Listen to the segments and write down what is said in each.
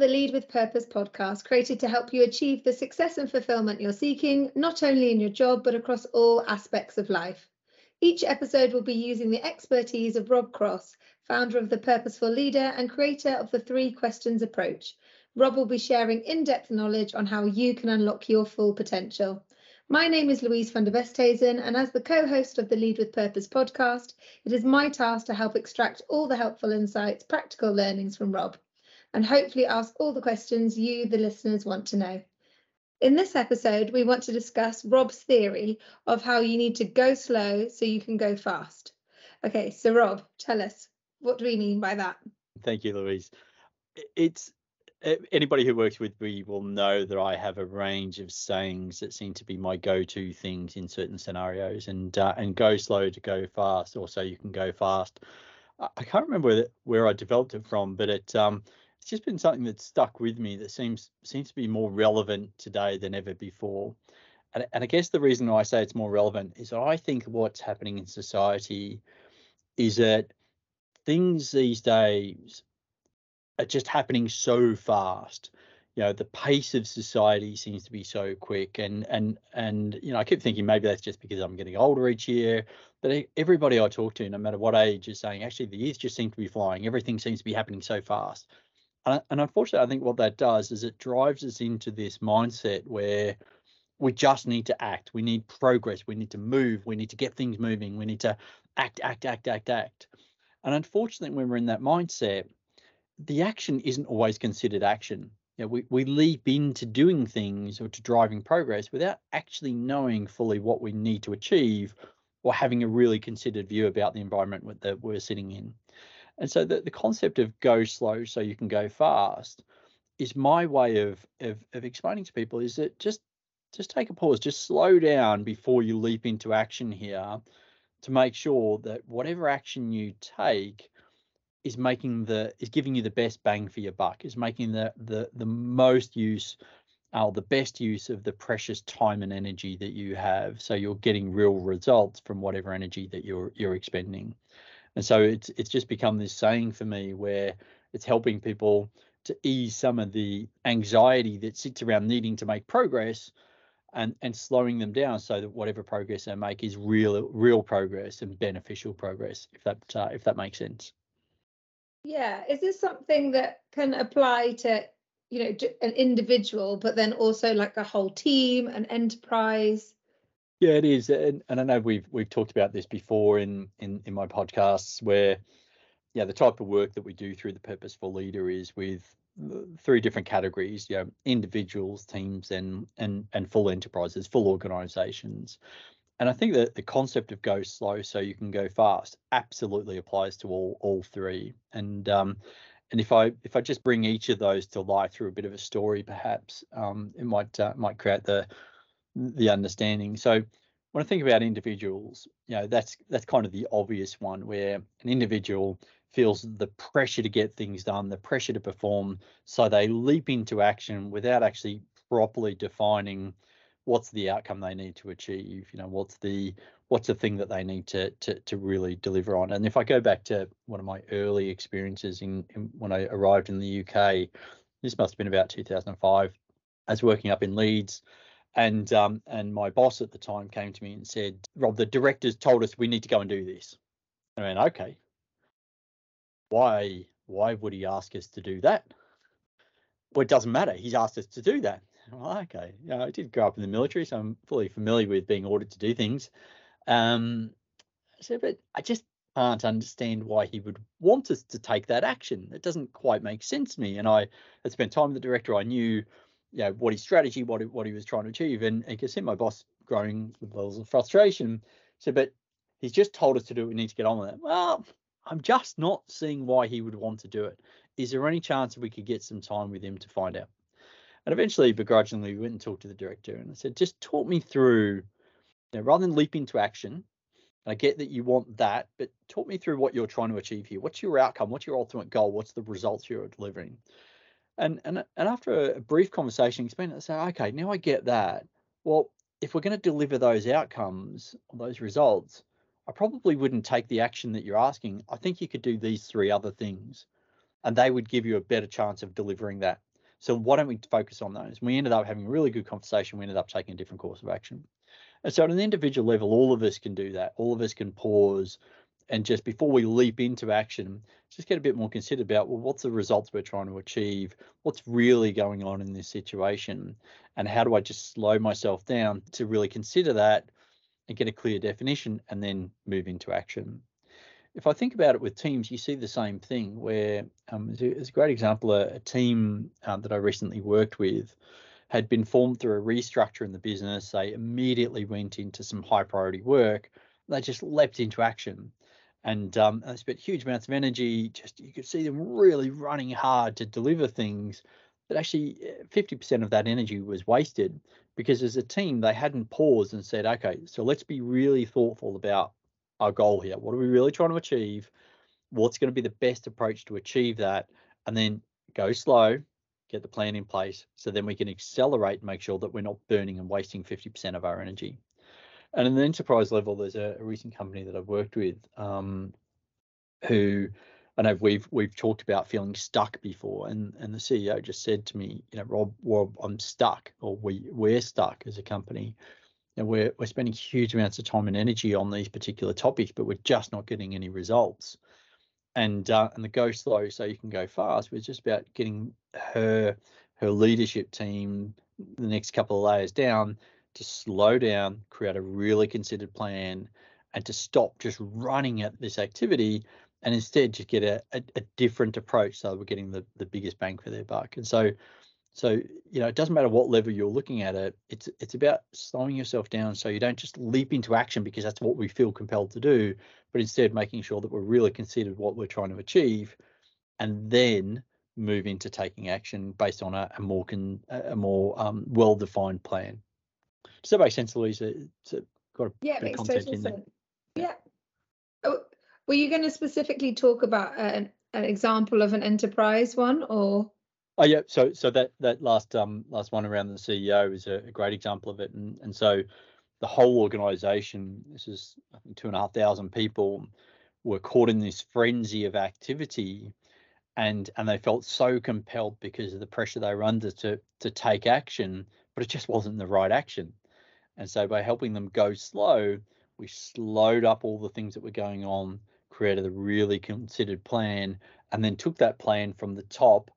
the Lead with Purpose podcast, created to help you achieve the success and fulfillment you're seeking, not only in your job, but across all aspects of life. Each episode will be using the expertise of Rob Cross, founder of The Purposeful Leader and creator of the Three Questions approach. Rob will be sharing in depth knowledge on how you can unlock your full potential. My name is Louise van der Westhuizen, and as the co host of the Lead with Purpose podcast, it is my task to help extract all the helpful insights, practical learnings from Rob and hopefully ask all the questions you, the listeners, want to know. In this episode, we want to discuss Rob's theory of how you need to go slow so you can go fast. Okay, so Rob, tell us, what do we mean by that? Thank you, Louise. It's anybody who works with me will know that I have a range of sayings that seem to be my go-to things in certain scenarios, and uh, and go slow to go fast, or so you can go fast. I can't remember where, I developed it from, but it um, it's just been something that's stuck with me that seems seems to be more relevant today than ever before. And, and I guess the reason I say it's more relevant is I think what's happening in society is that things these days are just happening so fast. You know, the pace of society seems to be so quick, and and and you know, I keep thinking maybe that's just because I'm getting older each year. But everybody I talk to, no matter what age, is saying actually the years just seem to be flying. Everything seems to be happening so fast and, unfortunately, I think what that does is it drives us into this mindset where we just need to act. We need progress. We need to move. We need to get things moving. We need to act, act, act, act, act. And unfortunately, when we're in that mindset, the action isn't always considered action. You know, we, we leap into doing things or to driving progress without actually knowing fully what we need to achieve or having a really considered view about the environment that we're sitting in. And so the, the concept of go slow so you can go fast is my way of, of of explaining to people is that just just take a pause, just slow down before you leap into action here to make sure that whatever action you take is making the is giving you the best bang for your buck, is making the the the most use uh, the best use of the precious time and energy that you have so you're getting real results from whatever energy that you're you're expending and so it's it's just become this saying for me where it's helping people to ease some of the anxiety that sits around needing to make progress and and slowing them down so that whatever progress they make is real real progress and beneficial progress if that uh, if that makes sense. Yeah. Is this something that can apply to you know an individual but then also like a whole team an enterprise yeah, it is, and, and I know we've we've talked about this before in in in my podcasts where, yeah, the type of work that we do through the Purposeful Leader is with three different categories, you know, individuals, teams, and and and full enterprises, full organizations. And I think that the concept of go slow so you can go fast absolutely applies to all all three. And um, and if I if I just bring each of those to life through a bit of a story, perhaps um, it might uh, might create the the understanding. So when I think about individuals, you know, that's that's kind of the obvious one where an individual feels the pressure to get things done, the pressure to perform, so they leap into action without actually properly defining what's the outcome they need to achieve. You know, what's the what's the thing that they need to to to really deliver on. And if I go back to one of my early experiences in, in when I arrived in the UK, this must have been about 2005. I was working up in Leeds and um, and my boss at the time came to me and said, "Rob, the directors told us we need to go and do this." I went, "Okay." Why? Why would he ask us to do that? Well, it doesn't matter. He's asked us to do that. Well, okay. You know, I did grow up in the military, so I'm fully familiar with being ordered to do things. Um, so, but I just can't understand why he would want us to take that action. It doesn't quite make sense to me. And I had spent time with the director. I knew you know what his strategy, what what he was trying to achieve, and I could see my boss growing with levels of frustration. So, but he's just told us to do it. We need to get on with it. Well, I'm just not seeing why he would want to do it. Is there any chance that we could get some time with him to find out? And eventually, begrudgingly, we went and talked to the director, and I said, just talk me through, you know, rather than leap into action. I get that you want that, but talk me through what you're trying to achieve here. What's your outcome? What's your ultimate goal? What's the results you're delivering? And and uh, and after a brief conversation, explain it. Say, okay, now I get that. Well, if we're going to deliver those outcomes, those results, I probably wouldn't take the action that you're asking. I think you could do these three other things, and they would give you a better chance of delivering that. So why don't we focus on those? And we ended up having a really good conversation. We ended up taking a different course of action. And so at an individual level, all of us can do that. All of us can pause and just before we leap into action, just get a bit more considered about well, what's the results we're trying to achieve? What's really going on in this situation? And how do I just slow myself down to really consider that and get a clear definition and then move into action? If I think about it with teams, you see the same thing where um, there's a great example, a, a team um, that I recently worked with had been formed through a restructure in the business. They immediately went into some high priority work. They just leapt into action and um, they spent huge amounts of energy. Just you could see them really running hard to deliver things, but actually 50% eh, of that energy was wasted because as a team they hadn't paused and said, okay, so let's be really thoughtful about our goal here. What are we really trying to achieve? What's going to be the best approach to achieve that? And then go slow, get the plan in place, so then we can accelerate and make sure that we're not burning and wasting 50% of our energy. And in the enterprise level, there's a, a recent company that I've worked with um, who I know we've we've talked about feeling stuck before, and and the CEO just said to me, you know, Rob, Rob, I'm stuck, or we we're stuck as a company, and we're we're spending huge amounts of time and energy on these particular topics, but we're just not getting any results. And uh, and the go slow so you can go fast was just about getting her her leadership team the next couple of layers down to slow down, create a really considered plan, and to stop just running at this activity and instead just get a, a, a, different approach so we're getting the, the biggest bang for their buck. And so so you know it doesn't matter what level you're looking at it, it's it's about slowing yourself down so you don't just leap into action because that's what we feel compelled to do, but instead making sure that we're really considered what we're trying to achieve and then move into taking action based on a, a more con, a more um, well-defined plan. Does that make sense, Louisa? It's got a yeah, bit of content in there. Sense. Yeah. Oh, were you going to specifically talk about an, an example of an enterprise one, or? Oh yeah, so so that that last um last one around the CEO is a, a great example of it, and and so the whole organisation, this is I think two and a half thousand people, were caught in this frenzy of activity, and and they felt so compelled because of the pressure they were under to to take action, but it just wasn't the right action. And so by helping them go slow, we slowed up all the things that were going on, created a really considered plan, and then took that plan from the top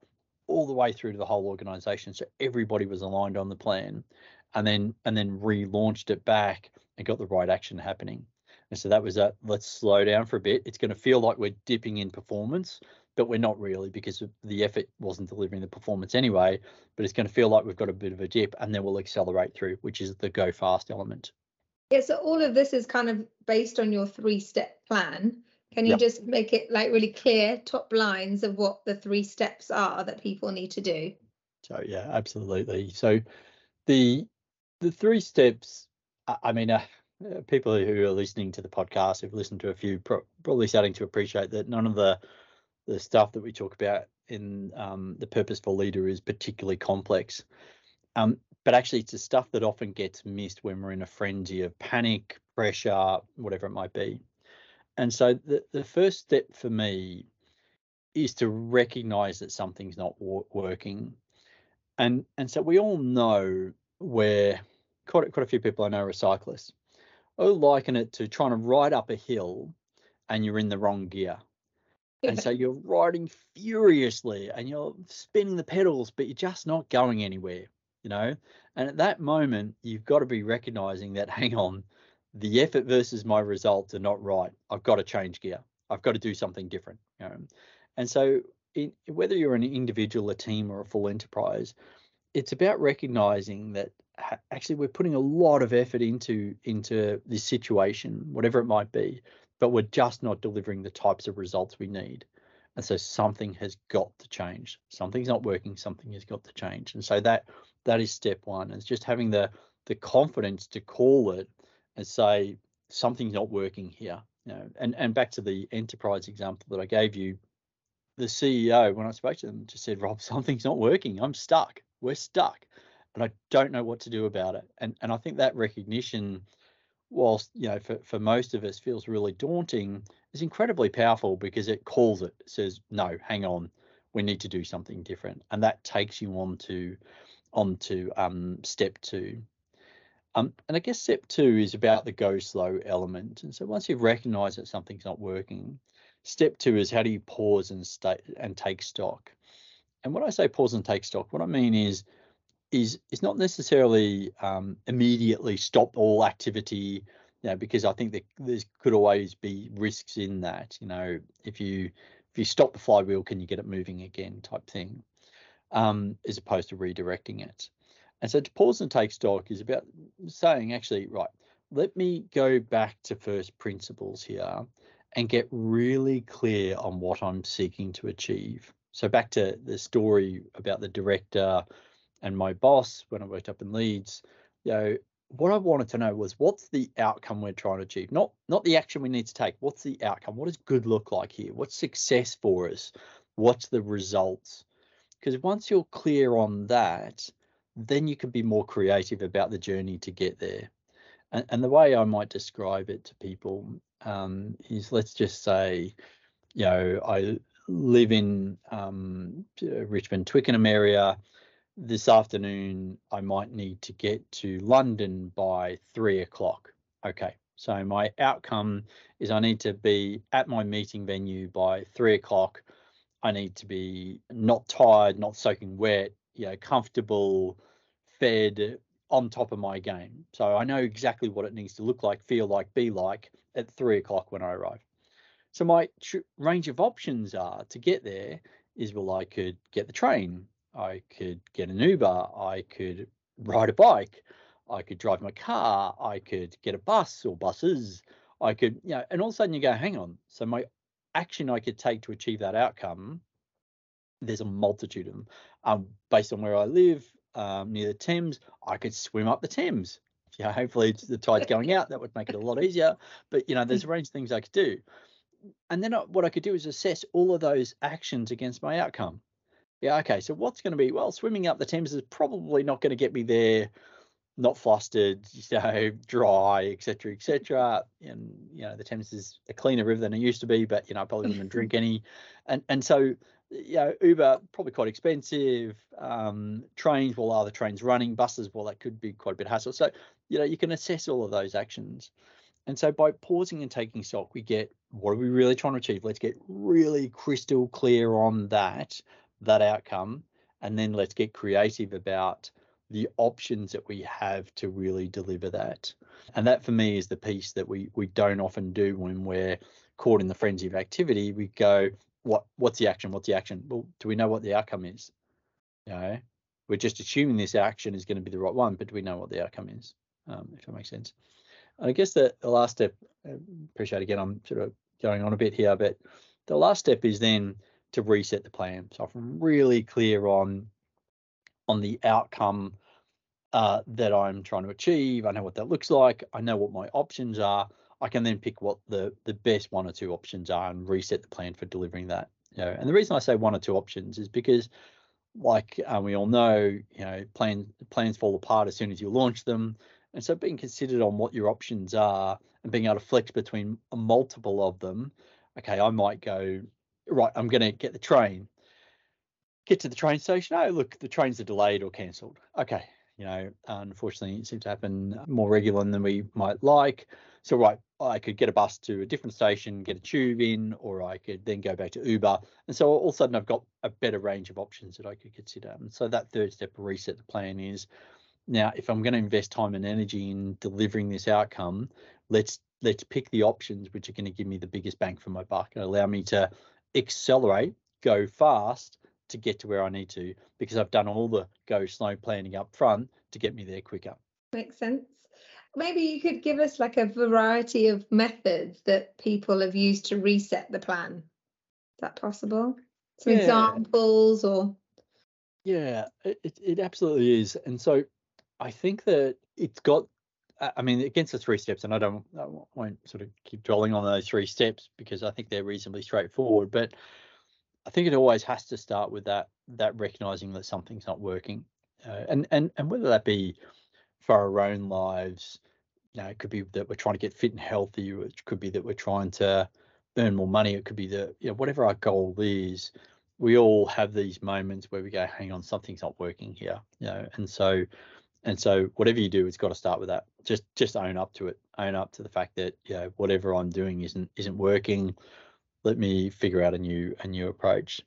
all the way through to the whole organization. So everybody was aligned on the plan and then and then relaunched it back and got the right action happening. And so that was a let's slow down for a bit. It's going to feel like we're dipping in performance, but we're not really because the effort wasn't delivering the performance anyway. But it's going to feel like we've got a bit of a dip, and then we'll accelerate through, which is the go fast element. Yeah. So all of this is kind of based on your three step plan. Can you yep. just make it like really clear top lines of what the three steps are that people need to do? So yeah, absolutely. So the the three steps. I mean, uh, people who are listening to the podcast who've listened to a few, probably starting to appreciate that none of the the stuff that we talk about in um, the purposeful leader is particularly complex. Um, but actually, it's the stuff that often gets missed when we're in a frenzy of panic, pressure, whatever it might be. And so, the, the first step for me is to recognize that something's not working. And and so we all know where quite quite a few people I know are cyclists. I liken it to trying to ride up a hill and you're in the wrong gear and so you're riding furiously and you're spinning the pedals, but you're just not going anywhere, you know. And at that moment, you've got to be recognizing that, hang on, the effort versus my results are not right. I've got to change gear. I've got to do something different. You know? And so, in, whether you're an individual, a team, or a full enterprise, it's about recognizing that actually we're putting a lot of effort into into this situation, whatever it might be but we're just not delivering the types of results we need. And so something has got to change. Something's not working, something has got to change. And so that that is step one. It's just having the the confidence to call it and say something's not working here. You know, and, and back to the enterprise example that I gave you, the CEO, when I spoke to them, just said, Rob, something's not working. I'm stuck. We're stuck. And I don't know what to do about it. And and I think that recognition whilst you know for, for most of us feels really daunting is incredibly powerful because it calls it, says no hang on we need to do something different, and that takes you on to onto um, step two. Um, and I guess step two is about the go slow element. And so once you've recognized that something's not working, step two is how do you pause and stay and take stock. And when I say pause and take stock, what I mean is is is not necessarily um, immediately stop all activity, you know, because I think that there could always be risks in that. You know, if you if you stop the flywheel, can you get it moving again, type thing, um, as opposed to redirecting it. And so to pause and take stock is about saying, actually, right, let me go back to first principles here and get really clear on what I'm seeking to achieve. So back to the story about the director and my boss when I worked up in Leeds, you know, what I wanted to know was what's the outcome we're trying to achieve? Not not the action we need to take. What's the outcome? What does good look like here? What's success for us? What's the results? Because once you're clear on that, then you can be more creative about the journey to get there. And, and the way I might describe it to people um, is let's just say, you know, I live in um, Richmond, Twickenham area. This afternoon, I might need to get to London by three o'clock. Okay, so my outcome is I need to be at my meeting venue by three o'clock. I need to be not tired, not soaking wet, you know, comfortable, fed, on top of my game. So I know exactly what it needs to look like, feel like, be like at three o'clock when I arrive. So my tr- range of options are to get there is well, I could get the train, I could get an Uber, I could ride a bike, I could drive my car, I could get a bus or buses, I could, you know, and all of a sudden you go, hang on. So my action I could take to achieve that outcome, there's a multitude of them. Um, based on where I live, um, near the Thames, I could swim up the Thames. Yeah, hopefully the tide's going out. That would make it a lot easier. But you know, there's a range of things I could do. And then what I could do is assess all of those actions against my outcome. Yeah, okay. So what's going to be? Well, swimming up the Thames is probably not going to get me there. Not flustered, you know, dry, etc., etc. And you know, the Thames is a cleaner river than it used to be, but you know, I probably wouldn't drink any. And and so you know, Uber probably quite expensive. Um, trains, well, are the trains running? Buses, well, that could be quite a bit hassle. So, you know, you can assess all of those actions. And so by pausing and taking stock, we get what are we really trying to achieve? Let's get really crystal clear on that, that outcome, and then let's get creative about the options that we have to really deliver that. And that for me is the piece that we we don't often do when we're caught in the frenzy of activity. We go, what what's the action? What's the action? Well, do we know what the outcome is? You know, we're just assuming this action is going to be the right one, but do we know what the outcome is? Um, if that makes sense. And I guess the, the last step, I uh, appreciate again, I'm sort of going on a bit here, but the last step is then to reset the plan. So I'm really clear on on the outcome uh, that I'm trying to achieve. I know what that looks like. I know what my options are. I can then pick what the the best one or two options are and reset the plan for delivering that. You know, and the reason I say one or two options is because, like uh, we all know, you know, plans plans fall apart as soon as you launch them, and so being considered on what your options are and being able to flex between multiple of them. Okay, I might go right. I'm going to get the train. Get to the train station. Oh, look, the trains are delayed or cancelled. Okay, you know, unfortunately, it seems to happen more regular than we might like. So, right, I could get a bus to a different station, get a tube in, or I could then go back to Uber. And so all of a sudden I've got a better range of options that I could consider. And so that third step reset the plan is now if I'm going to invest time and energy in delivering this outcome, let's let's pick the options which are going to give me the biggest bang for my buck and allow me to accelerate, go fast to get to where I need to because I've done all the go slow planning up front to get me there quicker. Makes sense maybe you could give us like a variety of methods that people have used to reset the plan. Is that possible? Some yeah. examples or? Yeah, it, it absolutely is. And so I think that it's got, I mean, against the three steps, and I don't, I won't sort of keep dwelling on those three steps because I think they're reasonably straightforward, but I think it always has to start with that, that recognizing that something's not working. Uh, and, and, and whether that be, for our own lives. You know, it could be that we're trying to get fit and healthy. It could be that we're trying to earn more money. It could be that you know whatever our goal is. we all have these moments where we go, hang on, something's not working here, you know, and so and so whatever you do, it's got to start with that. Just just own up to it. Own up to the fact that you know whatever I'm doing isn't isn't working. Let me figure out a new a new approach.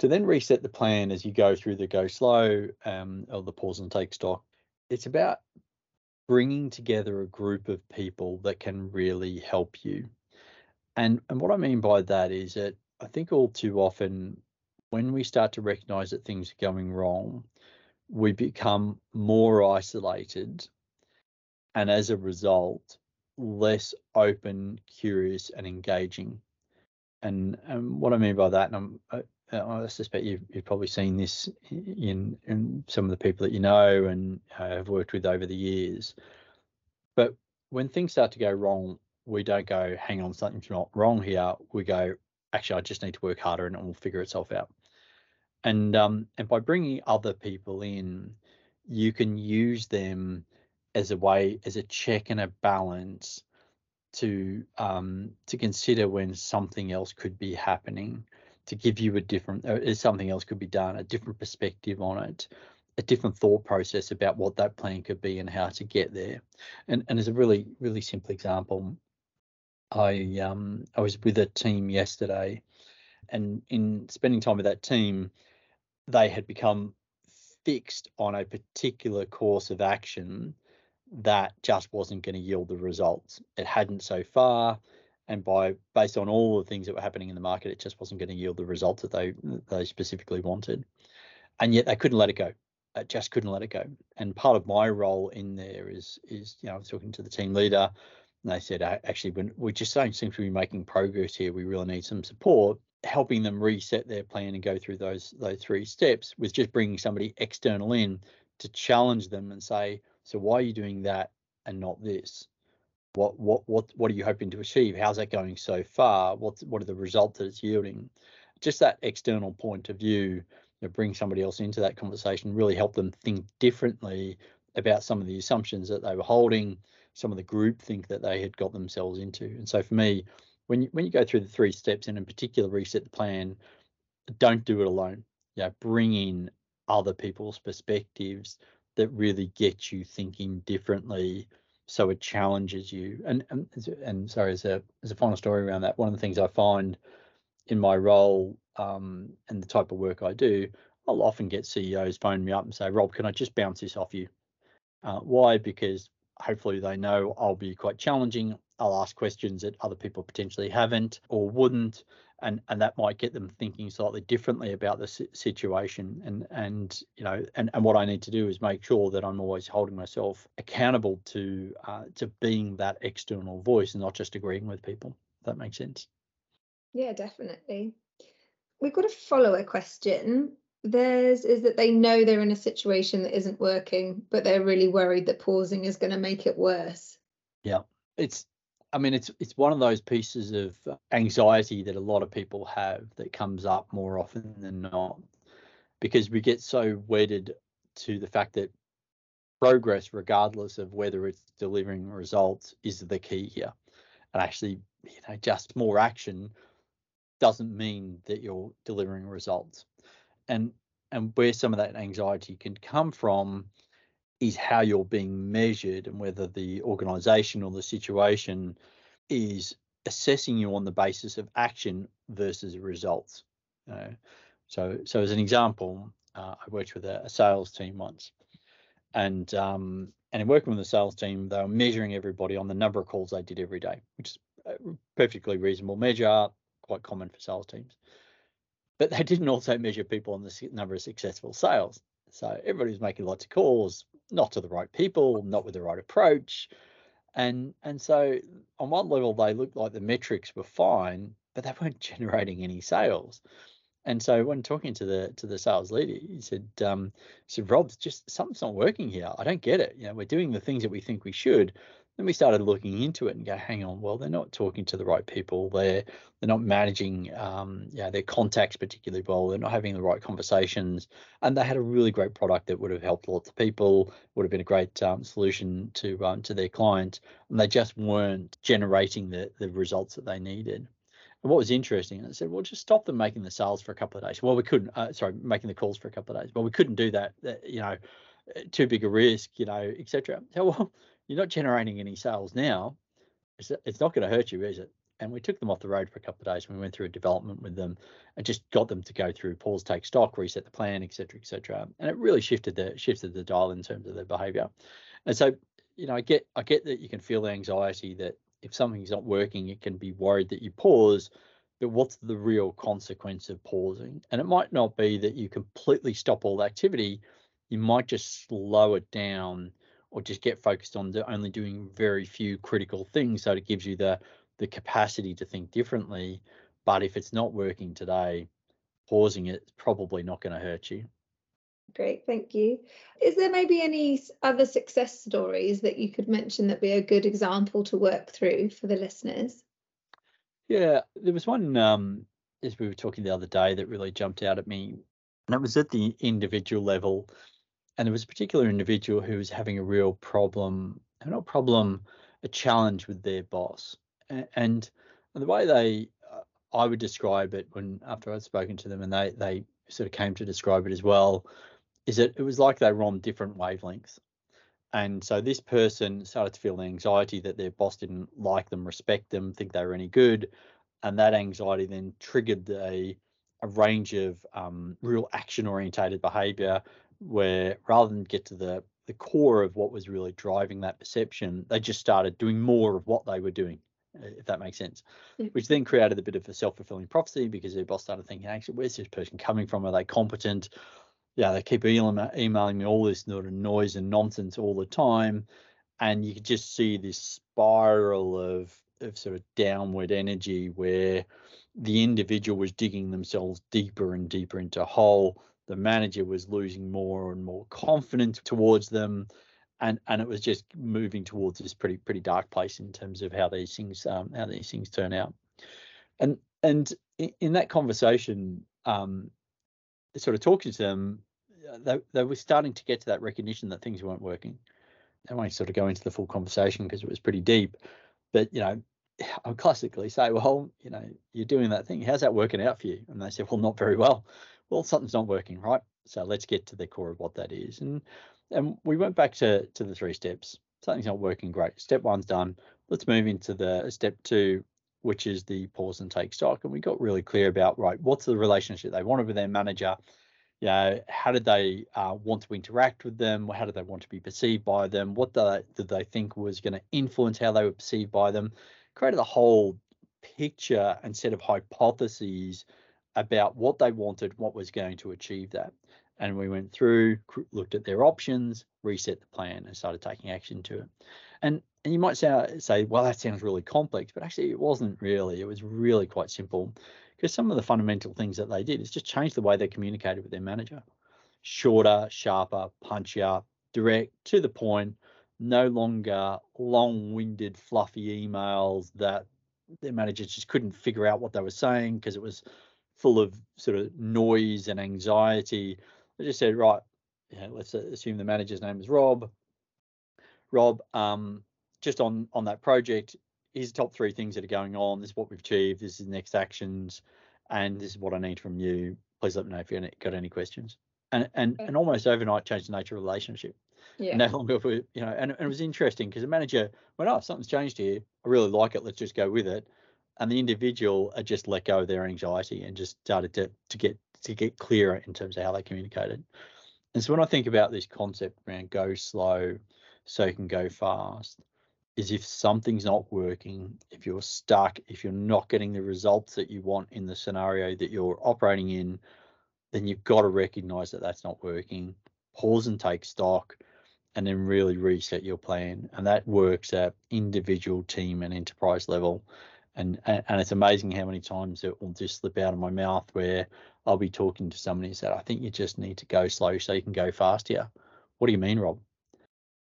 To then reset the plan as you go through the go slow um, or the pause and take stock. It's about bringing together a group of people that can really help you. And and what I mean by that is that I think all too often when we start to recognize that things are going wrong, we become more isolated and as a result less open curious and engaging. And, and what i mean by that and I, I suspect you've, you've, probably seen this in, in some of the people that you know and uh, have worked with over the years. But when things start to go wrong we don't go hang on something's not wrong here. We go actually i just need to work harder and it will figure itself out and um, and by bringing other people in, you can use them as a way as a check and a balance to um, to consider when something else could be happening, to give you a different uh, something else could be done, a different perspective on it, a different thought process about what that plan could be and how to get there. And and as a really really simple example, I um I was with a team yesterday, and in spending time with that team, they had become fixed on a particular course of action that just wasn't going to yield the results. It hadn't so far, and by based on all the things that were happening in the market, it just wasn't going to yield the results that they they specifically wanted. And yet they couldn't let it go. It just couldn't let it go. And part of my role in there is is you know I was talking to the team leader, and they said actually we just don't seem to be making progress here. We really need some support helping them reset their plan and go through those those three steps with just bringing somebody external in to challenge them and say so why are you doing that and not this? What what what what are you hoping to achieve? How's that going so far? What's what are the results that it's yielding? Just that external point of view bring somebody else into that conversation really help them think differently about some of the assumptions that they were holding some of the group think that they had got themselves into. And so for me when you, when you go through the three steps and in particular reset the plan, don't do it alone. Yeah, bring in other people's perspectives that really get you thinking differently so it challenges you. And and, and sorry as a as a final story around that one of the things i find in my role um, and the type of work i do i'll often get ceos phone me up and say rob can i just bounce this off you? Uh, why? Because hopefully they know i'll be quite challenging I'll ask questions that other people potentially haven't or wouldn't, and and that might get them thinking slightly differently about the situation. And and you know, and and what I need to do is make sure that I'm always holding myself accountable to uh, to being that external voice and not just agreeing with people. If that makes sense. Yeah, definitely. We've got a follow-up question. Theirs is that they know they're in a situation that isn't working, but they're really worried that pausing is going to make it worse. Yeah, it's I mean, it's it's one of those pieces of anxiety that a lot of people have that comes up more often than not, because we get so wedded to the fact that progress, regardless of whether it's delivering results, is the key here. And actually, you know, just more action doesn't mean that you're delivering results. And and where some of that anxiety can come from is how you're being measured and whether the organization or the situation is assessing you on the basis of action versus results. Uh, so, so as an example, uh, I worked with a, a, sales team once, and um, and in working with the sales team, they were measuring everybody on the number of calls they did every day, which is a perfectly reasonable measure, quite common for sales teams. But they didn't also measure people on the number of successful sales. So everybody was making lots of calls, not to the right people, not with the right approach. And and so on one level they looked like the metrics were fine, but they weren't generating any sales. And so when talking to the to the sales leader, he said, um, he said, Rob's just something's not working here. I don't get it. You know, we're doing the things that we think we should, then we started looking into it and go, hang on, well, they're not talking to the right people. They're they're not managing um, yeah, their contacts particularly well. They're not having the right conversations. And they had a really great product that would have helped lots of people, would have been a great um, solution to um, to their client. And they just weren't generating the, the results that they needed. And what was interesting, I said, well, just stop them making the sales for a couple of days. Well, we couldn't, uh, sorry, making the calls for a couple of days. Well, we couldn't do that, that you know, uh, too big a risk, you know, etc. So, well, you're not generating any sales now. It's, it's not going to hurt you, is it? And we took them off the road for a couple of days. And we went through a development with them and just got them to go through pause, take stock, reset the plan, etc., etc. And it really shifted the shifted the dial in terms of their behaviour. And so, you know, I get I get that you can feel the anxiety that if something's not working, it can be worried that you pause. But what's the real consequence of pausing? And it might not be that you completely stop all activity. You might just slow it down or just get focused on only doing very few critical things so it gives you the the capacity to think differently. But if it's not working today pausing it's probably not going to hurt you. Great thank you. Is there maybe any other success stories that you could mention that be a good example to work through for the listeners? Yeah there was one um as we were talking the other day that really jumped out at me. And it was at the individual level and there was a particular individual who was having a real problem, not problem, a challenge with their boss. And the way they, uh, I would describe it when after I'd spoken to them, and they they sort of came to describe it as well, is that it was like they were on different wavelengths. And so this person started to feel anxiety that their boss didn't like them, respect them, think they were any good, and that anxiety then triggered a a range of um, real action orientated behavior where rather than get to the the core of what was really driving that perception, they just started doing more of what they were doing, uh, if that makes sense. Yeah. Which then created a bit of a self fulfilling prophecy because their boss started thinking, actually, where's this person coming from? Are they competent? Yeah, they keep emailing me all this sort of noise and nonsense all the time. And you could just see this spiral of, of sort of downward energy where the individual was digging themselves deeper and deeper into a hole the manager was losing more and more confidence towards them. And and it was just moving towards this pretty pretty dark place in terms of how these things um, how these things turn out. And and in, that conversation um, sort of talking to them uh, they, they were starting to get to that recognition that things weren't working. I won't sort of go into the full conversation because it was pretty deep. But you know I classically say, well, you know, you're doing that thing. How's that working out for you? And they said, well, not very well well, something's not working, right? So let's get to the core of what that is. And and we went back to to the three steps. Something's not working great. Step one's done. Let's move into the step two, which is the pause and take stock. And we got really clear about right, what's the relationship they wanted with their manager? You know, how did they uh, want to interact with them? How did they want to be perceived by them? What they, did they think was going to influence how they were perceived by them? Created a whole picture and set of hypotheses about what they wanted, what was going to achieve that. And we went through, looked at their options, reset the plan, and started taking action to it. And and you might say, say, well, that sounds really complex, but actually it wasn't really. It was really quite simple because some of the fundamental things that they did is just change the way they communicated with their manager. Shorter, sharper, punchier, direct, to the point, no longer long-winded, fluffy emails that their managers just couldn't figure out what they were saying because it was full of sort of noise and anxiety. I just said, right, yeah, let's assume the manager's name is Rob. Rob, um, just on on that project, here's the top three things that are going on. This is what we've achieved. This is the next actions, and this is what I need from you. Please let me know if you've got any questions. And and and almost overnight changed the nature of the relationship. Yeah. No longer, you know, and, and it was interesting because the manager went, "Oh, something's changed here. I really like it. Let's just go with it." And the individual had just let go of their anxiety and just started to to get to get clearer in terms of how they communicated. And so when I think about this concept around go slow so you can go fast, is if something's not working, if you're stuck, if you're not getting the results that you want in the scenario that you're operating in, then you've got to recognize that that's not working. Pause and take stock, and then really reset your plan. And that works at individual, team, and enterprise level and and it's amazing how many times it will just slip out of my mouth where I'll be talking to somebody and said, I think you just need to go slow so you can go fast here. What do you mean, Rob?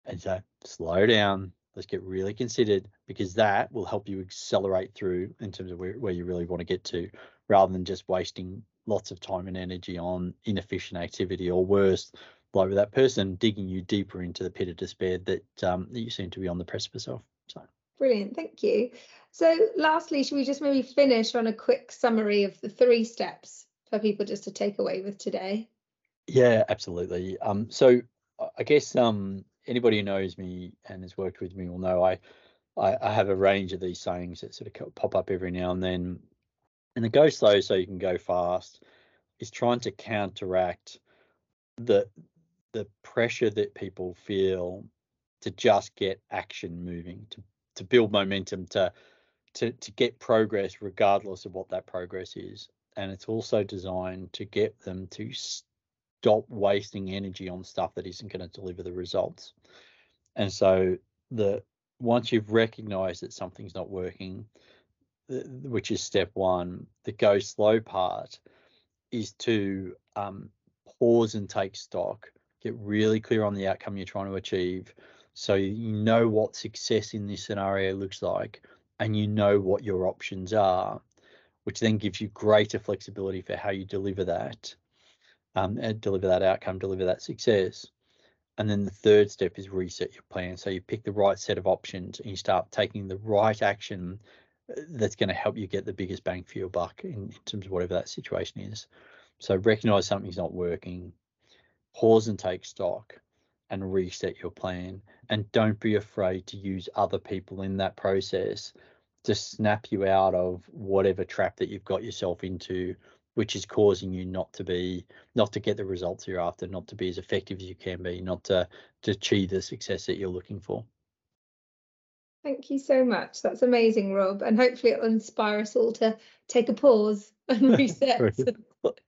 And so slow down. Let's get really considered because that will help you accelerate through in terms of where, where you really want to get to rather than just wasting lots of time and energy on inefficient activity or worse, like with that person digging you deeper into the pit of despair that um, that you seem to be on the precipice of. So brilliant, thank you. So, lastly, should we just maybe finish on a quick summary of the three steps for people just to take away with today? Yeah, absolutely. Um, so I guess um, anybody who knows me and has worked with me will know I, I, I have a range of these sayings that sort of pop up every now and then. And the go slow so you can go fast is trying to counteract the the pressure that people feel to just get action moving, to to build momentum, to to to get progress regardless of what that progress is. And it's also designed to get them to stop wasting energy on stuff that isn't going to deliver the results. And so the once you've recognized that something's not working, which is step one, the go slow part is to um, pause and take stock, get really clear on the outcome you're trying to achieve. So you know what success in this scenario looks like and you know what your options are, which then gives you greater flexibility for how you deliver that, um, and deliver that outcome, deliver that success. And then the third step is reset your plan. So you pick the right set of options and you start taking the right action uh, that's going to help you get the biggest bang for your buck in, in terms of whatever that situation is. So recognize something's not working, pause and take stock, and reset your plan. And don't be afraid to use other people in that process to snap you out of whatever trap that you've got yourself into, which is causing you not to be, not to get the results you're after, not to be as effective as you can be, not to, to achieve the success that you're looking for. Thank you so much. That's amazing, Rob. And hopefully it will inspire us all to take a pause and reset.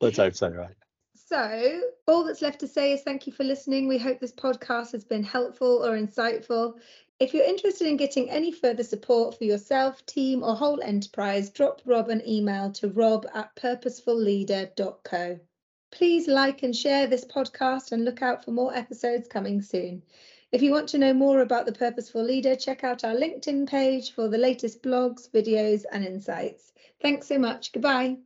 Let's hope so, right? So, all that's left to say is thank you for listening. We hope this podcast has been helpful or insightful. If you're interested in getting any further support for yourself, team, or whole enterprise, drop Rob an email to rob at purposefulleader.co. Please like and share this podcast and look out for more episodes coming soon. If you want to know more about the Purposeful Leader, check out our LinkedIn page for the latest blogs, videos, and insights. Thanks so much. Goodbye.